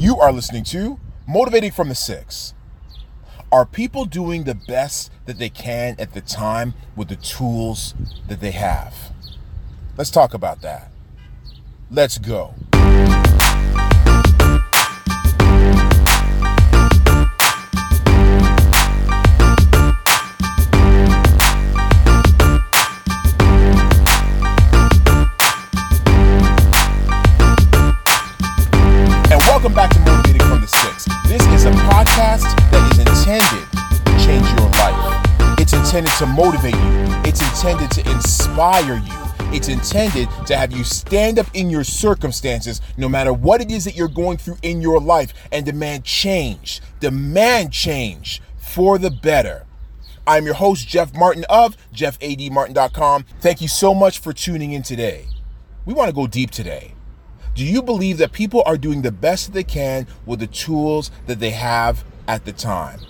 You are listening to Motivating from the Six. Are people doing the best that they can at the time with the tools that they have? Let's talk about that. Let's go. Intended to motivate you. It's intended to inspire you. It's intended to have you stand up in your circumstances, no matter what it is that you're going through in your life, and demand change. Demand change for the better. I'm your host, Jeff Martin of JeffADMartin.com. Thank you so much for tuning in today. We want to go deep today. Do you believe that people are doing the best that they can with the tools that they have at the time?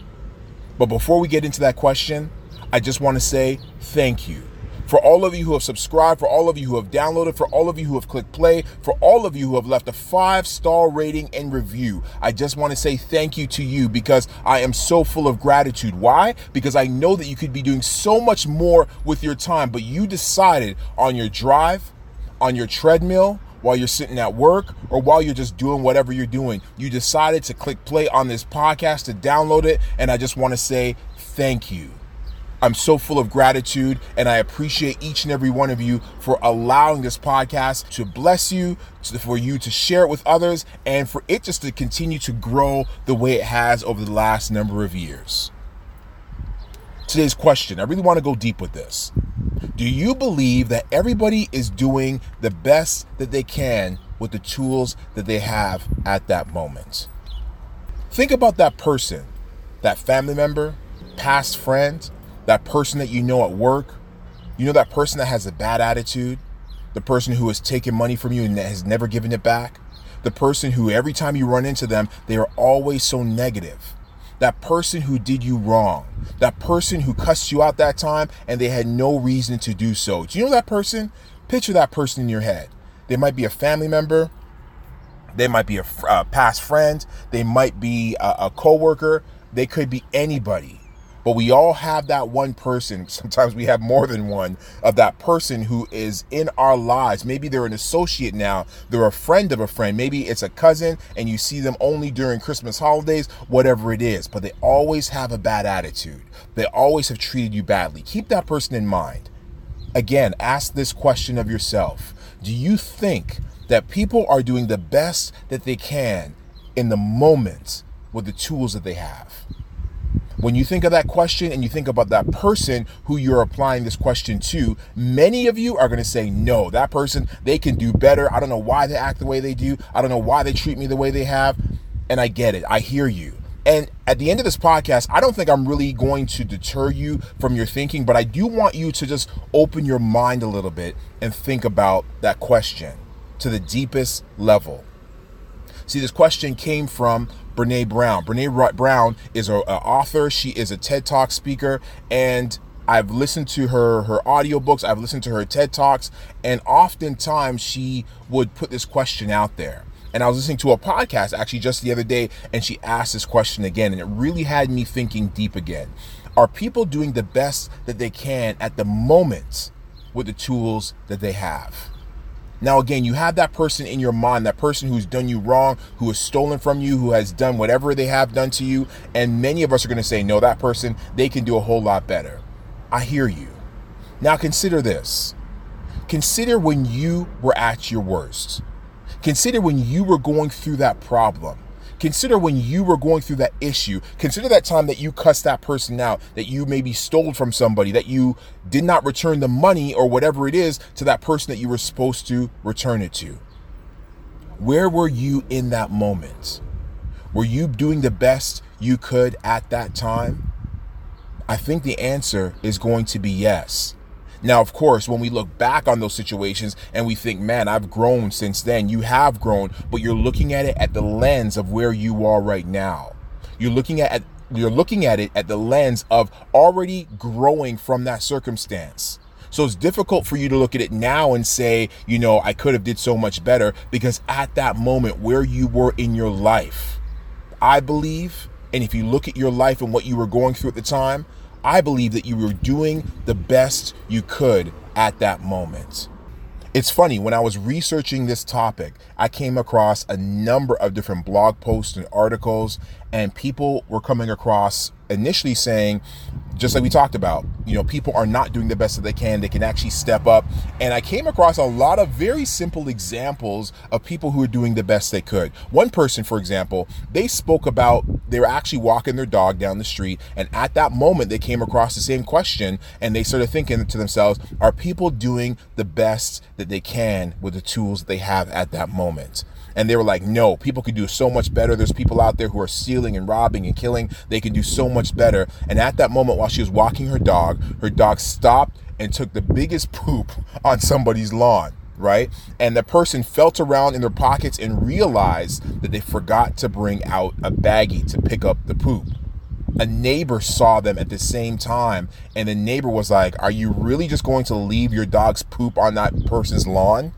But before we get into that question, I just want to say thank you. For all of you who have subscribed, for all of you who have downloaded, for all of you who have clicked play, for all of you who have left a five star rating and review, I just want to say thank you to you because I am so full of gratitude. Why? Because I know that you could be doing so much more with your time, but you decided on your drive, on your treadmill, while you're sitting at work or while you're just doing whatever you're doing. You decided to click play on this podcast to download it, and I just want to say thank you. I'm so full of gratitude, and I appreciate each and every one of you for allowing this podcast to bless you, for you to share it with others, and for it just to continue to grow the way it has over the last number of years. Today's question I really want to go deep with this. Do you believe that everybody is doing the best that they can with the tools that they have at that moment? Think about that person, that family member, past friend, that person that you know at work. You know that person that has a bad attitude, the person who has taken money from you and has never given it back, the person who every time you run into them, they are always so negative that person who did you wrong, that person who cussed you out that time and they had no reason to do so. Do you know that person? Picture that person in your head. They might be a family member, they might be a uh, past friend, they might be a, a coworker, they could be anybody. But we all have that one person. Sometimes we have more than one of that person who is in our lives. Maybe they're an associate now, they're a friend of a friend. Maybe it's a cousin and you see them only during Christmas holidays, whatever it is. But they always have a bad attitude, they always have treated you badly. Keep that person in mind. Again, ask this question of yourself Do you think that people are doing the best that they can in the moment with the tools that they have? When you think of that question and you think about that person who you're applying this question to, many of you are going to say, no, that person, they can do better. I don't know why they act the way they do. I don't know why they treat me the way they have. And I get it. I hear you. And at the end of this podcast, I don't think I'm really going to deter you from your thinking, but I do want you to just open your mind a little bit and think about that question to the deepest level. See, this question came from Brene Brown. Brene Brown is an author. She is a TED Talk speaker, and I've listened to her her audiobooks. I've listened to her TED Talks, and oftentimes she would put this question out there. And I was listening to a podcast actually just the other day, and she asked this question again, and it really had me thinking deep again. Are people doing the best that they can at the moment with the tools that they have? Now, again, you have that person in your mind, that person who's done you wrong, who has stolen from you, who has done whatever they have done to you. And many of us are going to say, no, that person, they can do a whole lot better. I hear you. Now, consider this. Consider when you were at your worst. Consider when you were going through that problem. Consider when you were going through that issue. Consider that time that you cussed that person out, that you maybe stole from somebody, that you did not return the money or whatever it is to that person that you were supposed to return it to. Where were you in that moment? Were you doing the best you could at that time? I think the answer is going to be yes. Now, of course, when we look back on those situations and we think, man, I've grown since then, you have grown, but you're looking at it at the lens of where you are right now. You're looking at you're looking at it at the lens of already growing from that circumstance. So it's difficult for you to look at it now and say, you know, I could have did so much better because at that moment where you were in your life, I believe, and if you look at your life and what you were going through at the time, I believe that you were doing the best you could at that moment. It's funny, when I was researching this topic, I came across a number of different blog posts and articles, and people were coming across initially saying, just like we talked about, you know, people are not doing the best that they can. They can actually step up. And I came across a lot of very simple examples of people who are doing the best they could. One person, for example, they spoke about they were actually walking their dog down the street. And at that moment, they came across the same question and they started thinking to themselves, are people doing the best that they can with the tools that they have at that moment? And they were like, no, people can do so much better. There's people out there who are stealing and robbing and killing. They can do so much better. And at that moment, while she was walking her dog, her dog stopped and took the biggest poop on somebody's lawn right? And the person felt around in their pockets and realized that they forgot to bring out a baggie to pick up the poop. A neighbor saw them at the same time, and the neighbor was like, Are you really just going to leave your dog's poop on that person's lawn?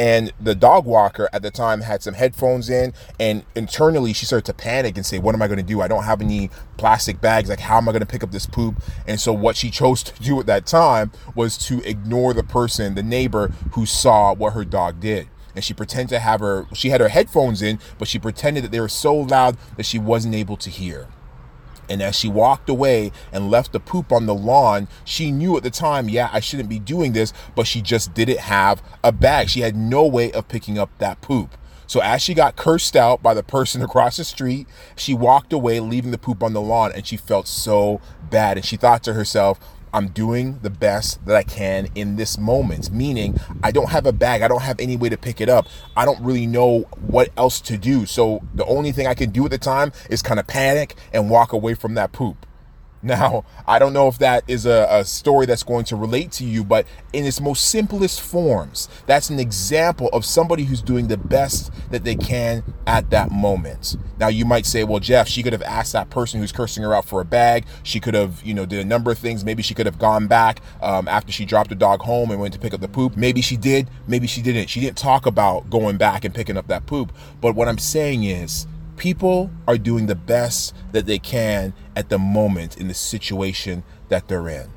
And the dog walker at the time had some headphones in and internally she started to panic and say what am i going to do? I don't have any plastic bags. Like how am i going to pick up this poop? And so what she chose to do at that time was to ignore the person the neighbor who saw what her dog did. And she pretended to have her she had her headphones in but she pretended that they were so loud that she wasn't able to hear and as she walked away and left the poop on the lawn, she knew at the time, yeah, I shouldn't be doing this, but she just didn't have a bag. She had no way of picking up that poop. So as she got cursed out by the person across the street, she walked away, leaving the poop on the lawn, and she felt so bad. And she thought to herself, I'm doing the best that I can in this moment. Meaning, I don't have a bag. I don't have any way to pick it up. I don't really know what else to do. So the only thing I can do at the time is kind of panic and walk away from that poop. Now, I don't know if that is a, a, story that's going to relate to you, but in its most simplest forms, that's an example of somebody who's doing the best that they can at that moment. Now, you might say, well, Jeff, she could have asked that person who's cursing her out for a bag. She could have, you know, did a number of things. Maybe she could have gone back um, after she dropped the dog home and went to pick up the poop. Maybe she did. Maybe she didn't. She didn't talk about going back and picking up that poop. But what I'm saying is, people are doing the best that they can at the moment in the situation that they're in.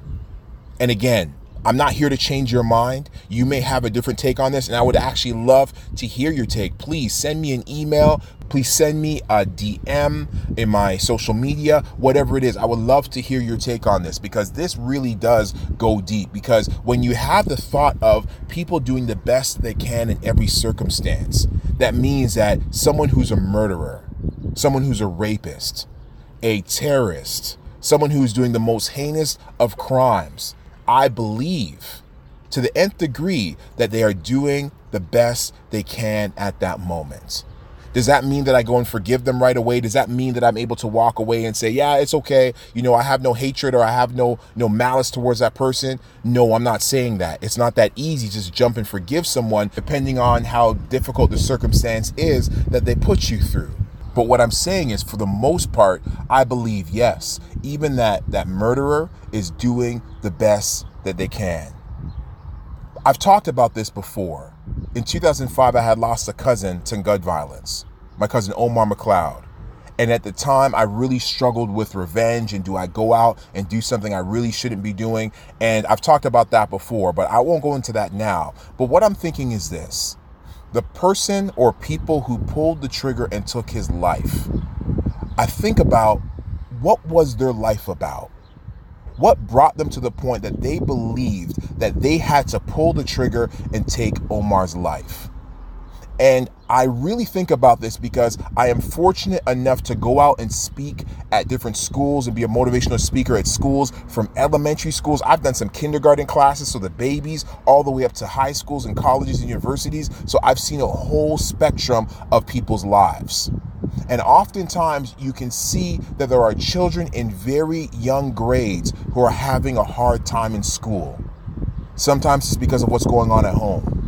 And again, I'm not here to change your mind. You may have a different take on this, and I would actually love to hear your take. Please send me an email. Please send me a DM in my social media, whatever it is. I would love to hear your take on this because this really does go deep. Because when you have the thought of people doing the best they can in every circumstance, that means that someone who's a murderer, someone who's a rapist, a terrorist, someone who's doing the most heinous of crimes. I believe to the nth degree that they are doing the best they can at that moment. Does that mean that I go and forgive them right away? Does that mean that I'm able to walk away and say, "Yeah, it's okay. You know, I have no hatred or I have no no malice towards that person?" No, I'm not saying that. It's not that easy just jump and forgive someone depending on how difficult the circumstance is that they put you through. But what I'm saying is, for the most part, I believe yes, even that that murderer is doing the best that they can. I've talked about this before. In 2005, I had lost a cousin to gun violence, my cousin Omar McLeod. And at the time, I really struggled with revenge and do I go out and do something I really shouldn't be doing? And I've talked about that before, but I won't go into that now. But what I'm thinking is this the person or people who pulled the trigger and took his life, I think about what was their life about? What brought them to the point that they believed that they had to pull the trigger and take Omar's life? And I really think about this because I am fortunate enough to go out and speak at different schools and be a motivational speaker at schools from elementary schools. I've done some kindergarten classes, so the babies, all the way up to high schools and colleges and universities. So I've seen a whole spectrum of people's lives. And oftentimes you can see that there are children in very young grades who are having a hard time in school. Sometimes it's because of what's going on at home.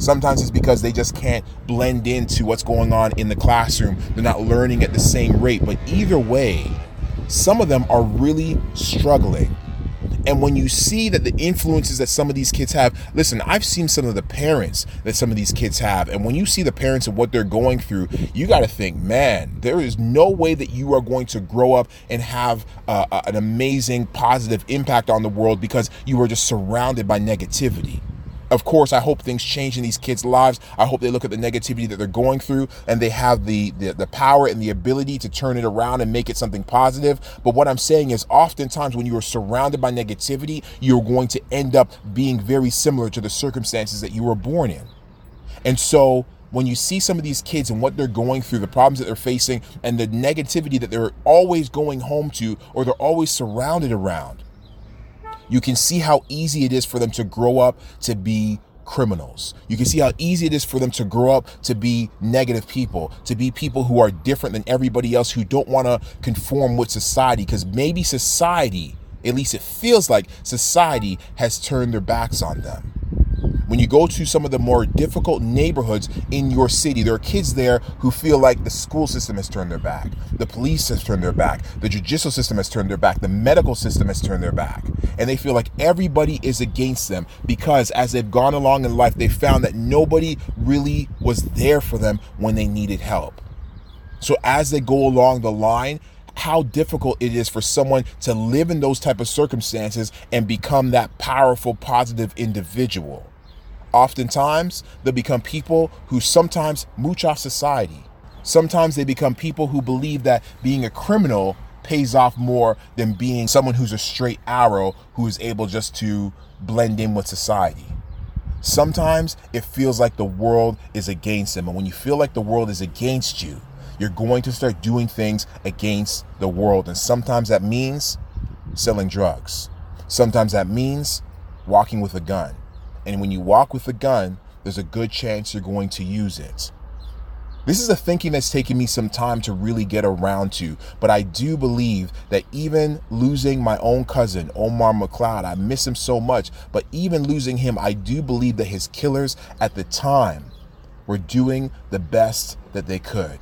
Sometimes it's because they just can't blend into what's going on in the classroom. They're not learning at the same rate. But either way, some of them are really struggling. And when you see that the influences that some of these kids have, listen, I've seen some of the parents that some of these kids have. And when you see the parents and what they're going through, you got to think, man, there is no way that you are going to grow up and have uh, an amazing positive impact on the world because you are just surrounded by negativity of course, I hope things change in these kids' lives. I hope they look at the negativity that they're going through and they have the, the, the power and the ability to turn it around and make it something positive. But what I'm saying is, oftentimes when you are surrounded by negativity, you're going to end up being very similar to the circumstances that you were born in. And so, when you see some of these kids and what they're going through, the problems that they're facing, and the negativity that they're always going home to or they're always surrounded around, you can see how easy it is for them to grow up to be criminals. You can see how easy it is for them to grow up to be negative people, to be people who are different than everybody else, who don't want to conform with society, because maybe society, at least it feels like society, has turned their backs on them. When you go to some of the more difficult neighborhoods in your city, there are kids there who feel like the school system has turned their back, the police has turned their back, the judicial system has turned their back, the medical system has turned their back. And they feel like everybody is against them because as they've gone along in life, they found that nobody really was there for them when they needed help. So as they go along the line, how difficult it is for someone to live in those type of circumstances and become that powerful positive individual Oftentimes, they become people who sometimes mooch off society. Sometimes they become people who believe that being a criminal pays off more than being someone who's a straight arrow who is able just to blend in with society. Sometimes it feels like the world is against them. And when you feel like the world is against you, you're going to start doing things against the world. And sometimes that means selling drugs. Sometimes that means walking with a gun. And when you walk with a gun, there's a good chance you're going to use it. This is a thinking that's taken me some time to really get around to, but I do believe that even losing my own cousin, Omar McLeod, I miss him so much, but even losing him, I do believe that his killers at the time were doing the best that they could.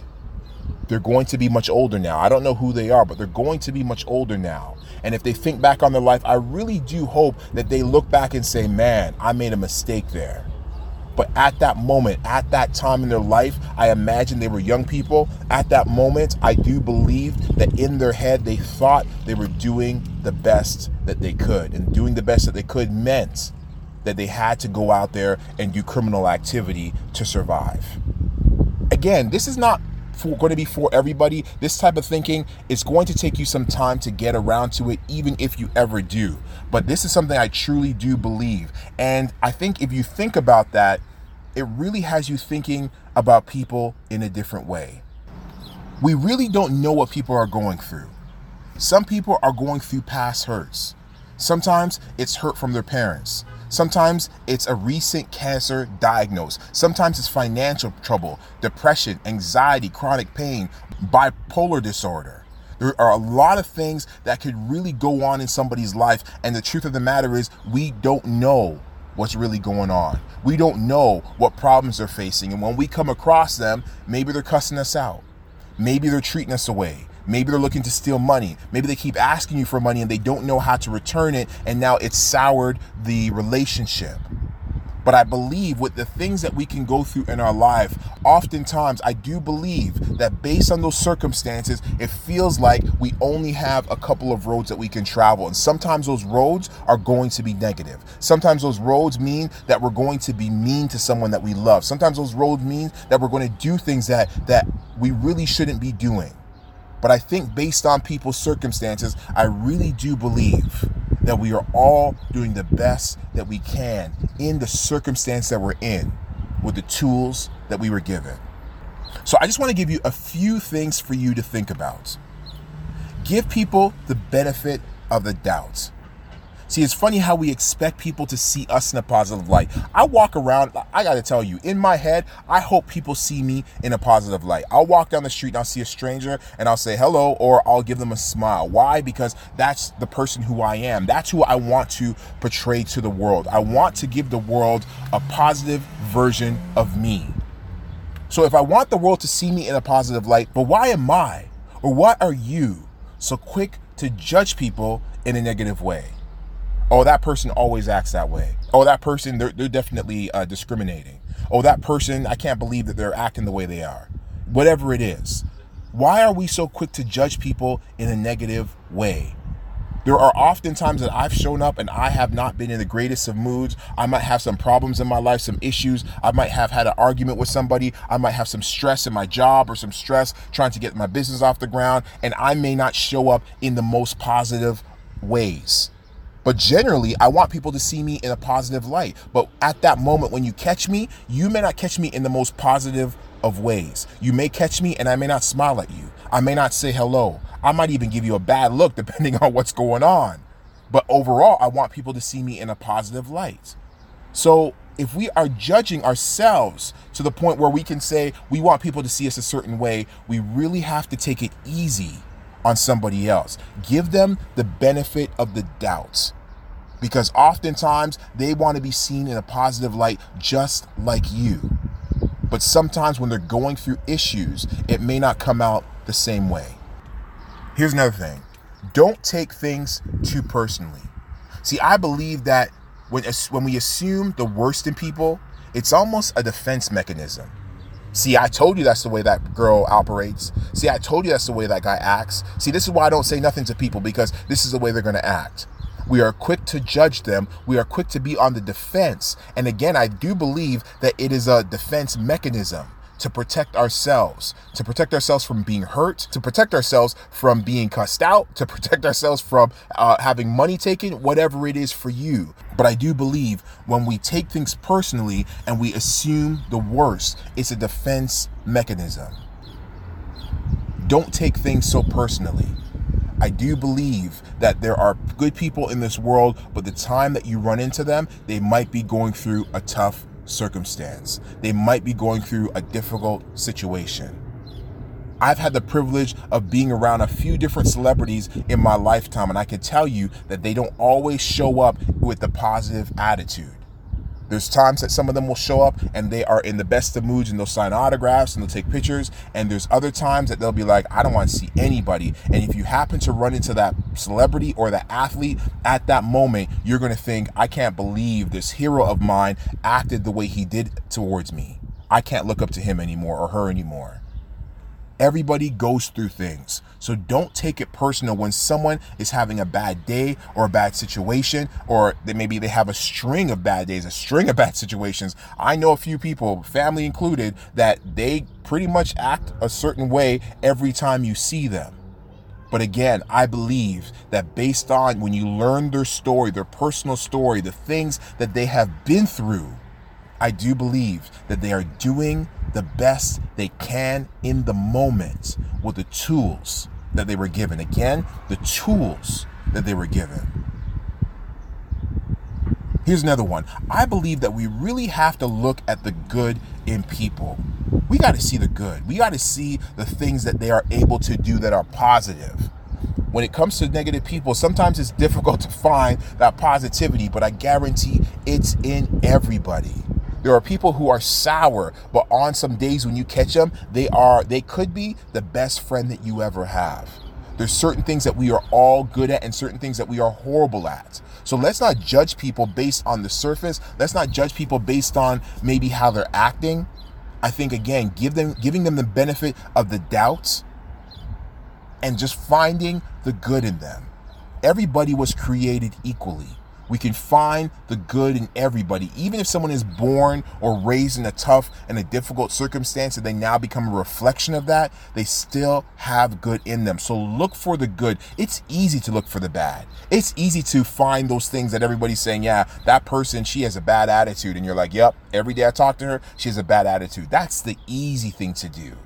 They're going to be much older now. I don't know who they are, but they're going to be much older now. And if they think back on their life, I really do hope that they look back and say, man, I made a mistake there. But at that moment, at that time in their life, I imagine they were young people. At that moment, I do believe that in their head, they thought they were doing the best that they could. And doing the best that they could meant that they had to go out there and do criminal activity to survive. Again, this is not for, going to be for everybody. This type of thinking is going to take you some time to get around to it, even if you ever do. But this is something I truly do believe. And I think if you think about that, it really has you thinking about people in a different way. We really don't know what people are going through. Some people are going through past hurts. Sometimes it's hurt from their parents. Sometimes it's a recent cancer diagnosis. Sometimes it's financial trouble, depression, anxiety, chronic pain, bipolar disorder. There are a lot of things that could really go on in somebody's life. And the truth of the matter is, we don't know what's really going on. We don't know what problems they're facing. And when we come across them, maybe they're cussing us out. Maybe they're treating us away. Maybe they're looking to steal money. Maybe they keep asking you for money and they don't know how to return it, and now it's soured the relationship. But I believe with the things that we can go through in our life, oftentimes I do believe that based on those circumstances, it feels like we only have a couple of roads that we can travel. And sometimes those roads are going to be negative. Sometimes those roads mean that we're going to be mean to someone that we love. Sometimes those roads mean that we're going to do things that that we really shouldn't be doing. But I think based on people's circumstances, I really do believe that we are all doing the best that we can in the circumstance that we're in with the tools that we were given. So I just want to give you a few things for you to think about. Give people the benefit of the doubt. See, it's funny how we expect people to see us in a positive light. I walk around, I gotta tell you, in my head, I hope people see me in a positive light. I'll walk down the street and I'll see a stranger and I'll say hello or I'll give them a smile. Why? Because that's the person who I am. That's who I want to portray to the world. I want to give the world a positive version of me. So if I want the world to see me in a positive light, but why am I or why are you so quick to judge people in a negative way? Oh, that person always acts that way. Oh, that person, they're, they're definitely uh, discriminating. Oh, that person, I can't believe that they're acting the way they are. Whatever it is. Why are we so quick to judge people in a negative way? There are often times that I've shown up and I have not been in the greatest of moods. I might have some problems in my life, some issues. I might have had an argument with somebody. I might have some stress in my job or some stress trying to get my business off the ground. And I may not show up in the most positive ways. But generally, I want people to see me in a positive light. But at that moment when you catch me, you may not catch me in the most positive of ways. You may catch me and I may not smile at you. I may not say hello. I might even give you a bad look depending on what's going on. But overall, I want people to see me in a positive light. So if we are judging ourselves to the point where we can say we want people to see us a certain way, we really have to take it easy on somebody else. Give them the benefit of the doubt. Because oftentimes they want to be seen in a positive light just like you. But sometimes when they're going through issues, it may not come out the same way. Here's another thing don't take things too personally. See, I believe that when, when we assume the worst in people, it's almost a defense mechanism. See, I told you that's the way that girl operates. See, I told you that's the way that guy acts. See, this is why I don't say nothing to people because this is the way they're going to act. We are quick to judge them. We are quick to be on the defense. And again, I do believe that it is a defense mechanism to protect ourselves, to protect ourselves from being hurt, to protect ourselves from being cussed out, to protect ourselves from uh, having money taken, whatever it is for you. But I do believe when we take things personally and we assume the worst, it's a defense mechanism. Don't take things so personally. I do believe that there are good people in this world, but the time that you run into them, they might be going through a tough circumstance. They might be going through a difficult situation. I've had the privilege of being around a few different celebrities in my lifetime, and I can tell you that they don't always show up with the positive attitude. There's times that some of them will show up and they are in the best of moods and they'll sign autographs and they'll take pictures. And there's other times that they'll be like, I don't want to see anybody. And if you happen to run into that celebrity or that athlete at that moment, you're going to think, I can't believe this hero of mine acted the way he did towards me. I can't look up to him anymore or her anymore. Everybody goes through things. So don't take it personal when someone is having a bad day or a bad situation, or that maybe they have a string of bad days, a string of bad situations. I know a few people, family included, that they pretty much act a certain way every time you see them. But again, I believe that based on when you learn their story, their personal story, the things that they have been through, I do believe that they are doing the best they can in the moment with the tools that they were given. Again, the tools that they were given. Here's another one. I believe that we really have to look at the good in people. We got to see the good. We got to see the things that they are able to do that are positive. When it comes to negative people, sometimes it's difficult to find that positivity, but I guarantee it's in everybody. There are people who are sour, but on some days when you catch them, they are they could be the best friend that you ever have. There's certain things that we are all good at and certain things that we are horrible at. So let's not judge people based on the surface. Let's not judge people based on maybe how they're acting. I think again, give them giving them the benefit of the doubt and just finding the good in them. Everybody was created equally. We can find the good in everybody. Even if someone is born or raised in a tough and a difficult circumstance and they now become a reflection of that, they still have good in them. So look for the good. It's easy to look for the bad. It's easy to find those things that everybody's saying, yeah, that person, she has a bad attitude. And you're like, yep, every day I talk to her, she has a bad attitude. That's the easy thing to do.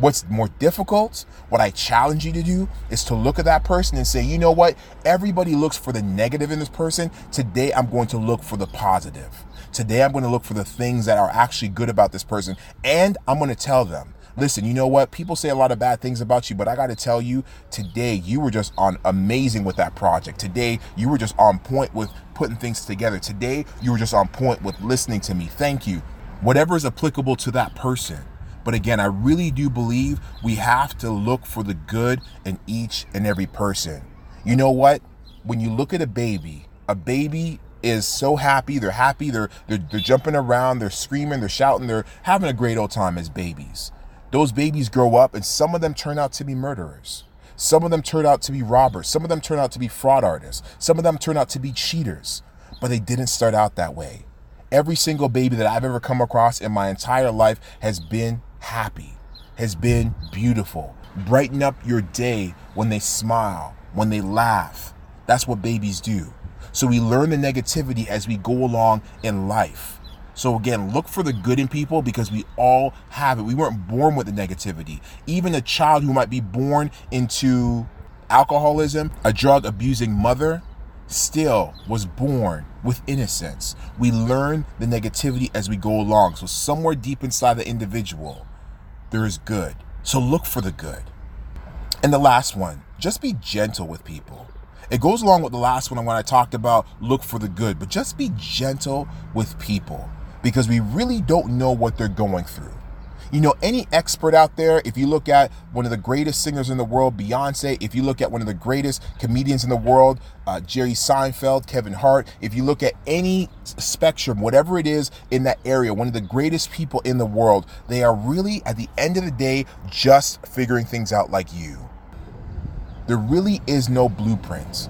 What's more difficult, what I challenge you to do, is to look at that person and say, you know what? Everybody looks for the negative in this person. Today, I'm going to look for the positive. Today, I'm going to look for the things that are actually good about this person. And I'm going to tell them, listen, you know what? People say a lot of bad things about you, but I got to tell you, today, you were just on amazing with that project. Today, you were just on point with putting things together. Today, you were just on point with listening to me. Thank you. Whatever is applicable to that person. But again, I really do believe we have to look for the good in each and every person. You know what? When you look at a baby, A baby is so happy. They're happy. They're, they're they're jumping around. They're screaming. They're shouting. They're having a great old time as babies. Those babies grow up, and some of them turn out to be murderers. Some of them turn out to be robbers. Some of them turn out to be fraud artists. Some of them turn out to be cheaters. But they didn't start out that way. Every single baby that I've ever come across in my entire life has been happy, has been beautiful. Brighten up your day when they smile, when they laugh. That's what babies do. So we learn the negativity as we go along in life. So again, look for the good in people because we all have it. We weren't born with the negativity. Even a child who might be born into alcoholism, a drug abusing mother, still was born with innocence. We learn the negativity as we go along. So somewhere deep inside the individual, there is good. So look for the good. And the last one, just be gentle with people. It goes along with the last one when I talked about look for the good, but just be gentle with people because we really don't know what they're going through. You know, any expert out there, if you look at one of the greatest singers in the world, Beyonce, if you look at one of the greatest comedians in the world, uh, Jerry Seinfeld, Kevin Hart, if you look at any spectrum, whatever it is in that area, one of the greatest people in the world, they are really, at the end of the day, just figuring things out like you. There really is no blueprint.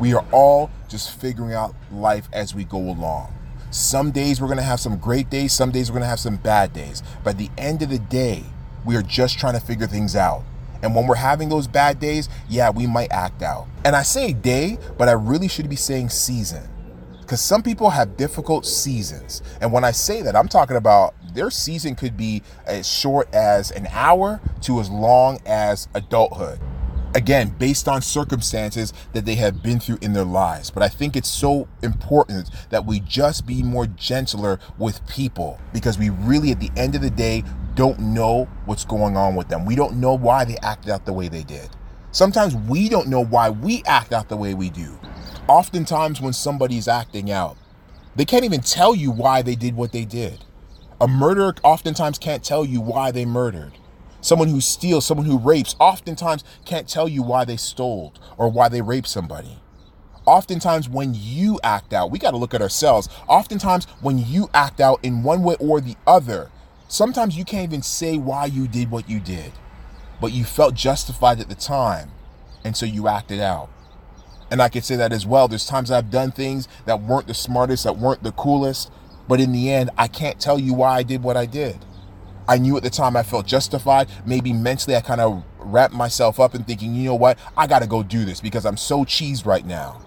We are all just figuring out life as we go along. Some days we're going to have some great days, some days we're going to have some bad days. But at the end of the day, we are just trying to figure things out. And when we're having those bad days, yeah, we might act out. And I say day, but I really should be saying season. Because some people have difficult seasons. And when I say that, I'm talking about their season could be as short as an hour to as long as adulthood again based on circumstances that they have been through in their lives. But i think it's so important that we just be more gentler with people because we really at the end of the day don't know what's going on with them. We don't know why they acted out the way they did. Sometimes we don't know why we act out the way we do. Oftentimes when somebody's acting out they can't even tell you why they did what they did. A murderer oftentimes can't tell you why they murdered Someone who steals, someone who rapes, oftentimes can't tell you why they stole or why they raped somebody. Oftentimes, when you act out, we got to look at ourselves. Oftentimes, when you act out in one way or the other, sometimes you can't even say why you did what you did, but you felt justified at the time, and so you acted out. And I could say that as well. There's times I've done things that weren't the smartest, that weren't the coolest, but in the end, I can't tell you why I did what I did. I knew at the time I felt justified. Maybe mentally I kind of wrapped myself up in thinking, you know what, I got to go do this because I'm so cheesed right now.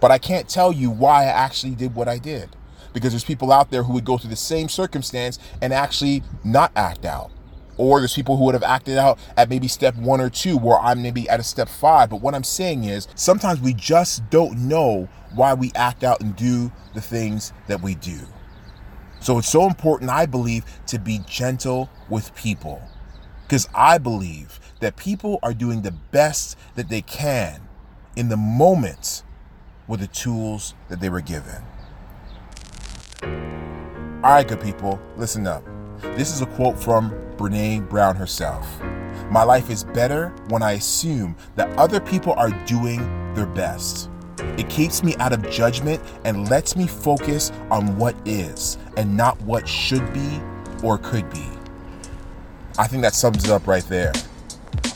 But I can't tell you why I actually did what I did because there's people out there who would go through the same circumstance and actually not act out. Or there's people who would have acted out at maybe step one or two, where I'm maybe at a step five. But what I'm saying is sometimes we just don't know why we act out and do the things that we do. So it's so important, I believe, to be gentle with people. Because I believe that people are doing the best that they can in the moment with the tools that they were given. All right, good people, listen up. This is a quote from Brene Brown herself. My life is better when I assume that other people are doing their best. It keeps me out of judgment and lets me focus on what is and not what should be or could be. I think that sums it up right there.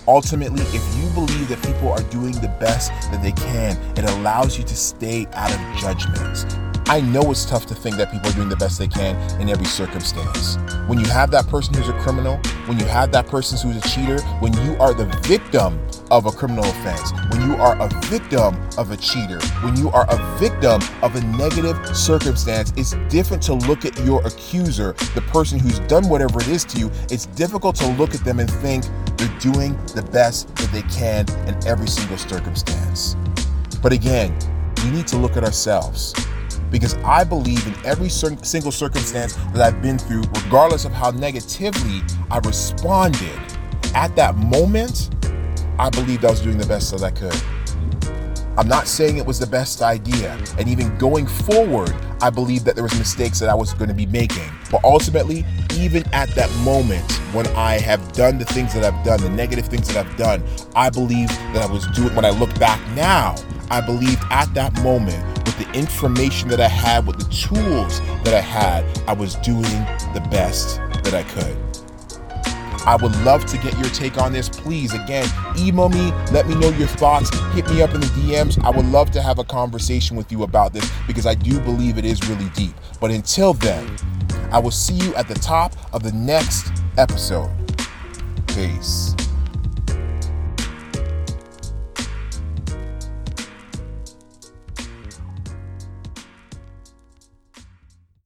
Ultimately, if you believe that people are doing the best that they can, it allows you to stay out of judgment. I know it's tough to think that people are doing the best they can in every circumstance. When you have that person who's a criminal, when you have that person who's a cheater, when you are the victim of a criminal offense, when you are a victim of a cheater, when you are a victim of a negative circumstance, it's different to look at your accuser, the person who's done whatever it is to you. It's difficult to look at them and think they're doing the best that they can in every single circumstance. But again, we need to look at ourselves because I believe in every single circumstance that I've been through, regardless of how negatively I responded at that moment, I believed I was doing the best that I could. I'm not saying it was the best idea. And even going forward, I believe that there was mistakes that I was going to be making. But ultimately, even at that moment when I have done the things that I've done, the negative things that I've done, I believe that I was doing when I look back now, I believed at that moment the information that I had, with the tools that I had, I was doing the best that I could. I would love to get your take on this. Please, again, email me, let me know your thoughts, hit me up in the DMs. I would love to have a conversation with you about this because I do believe it is really deep. But until then, I will see you at the top of the next episode. Peace.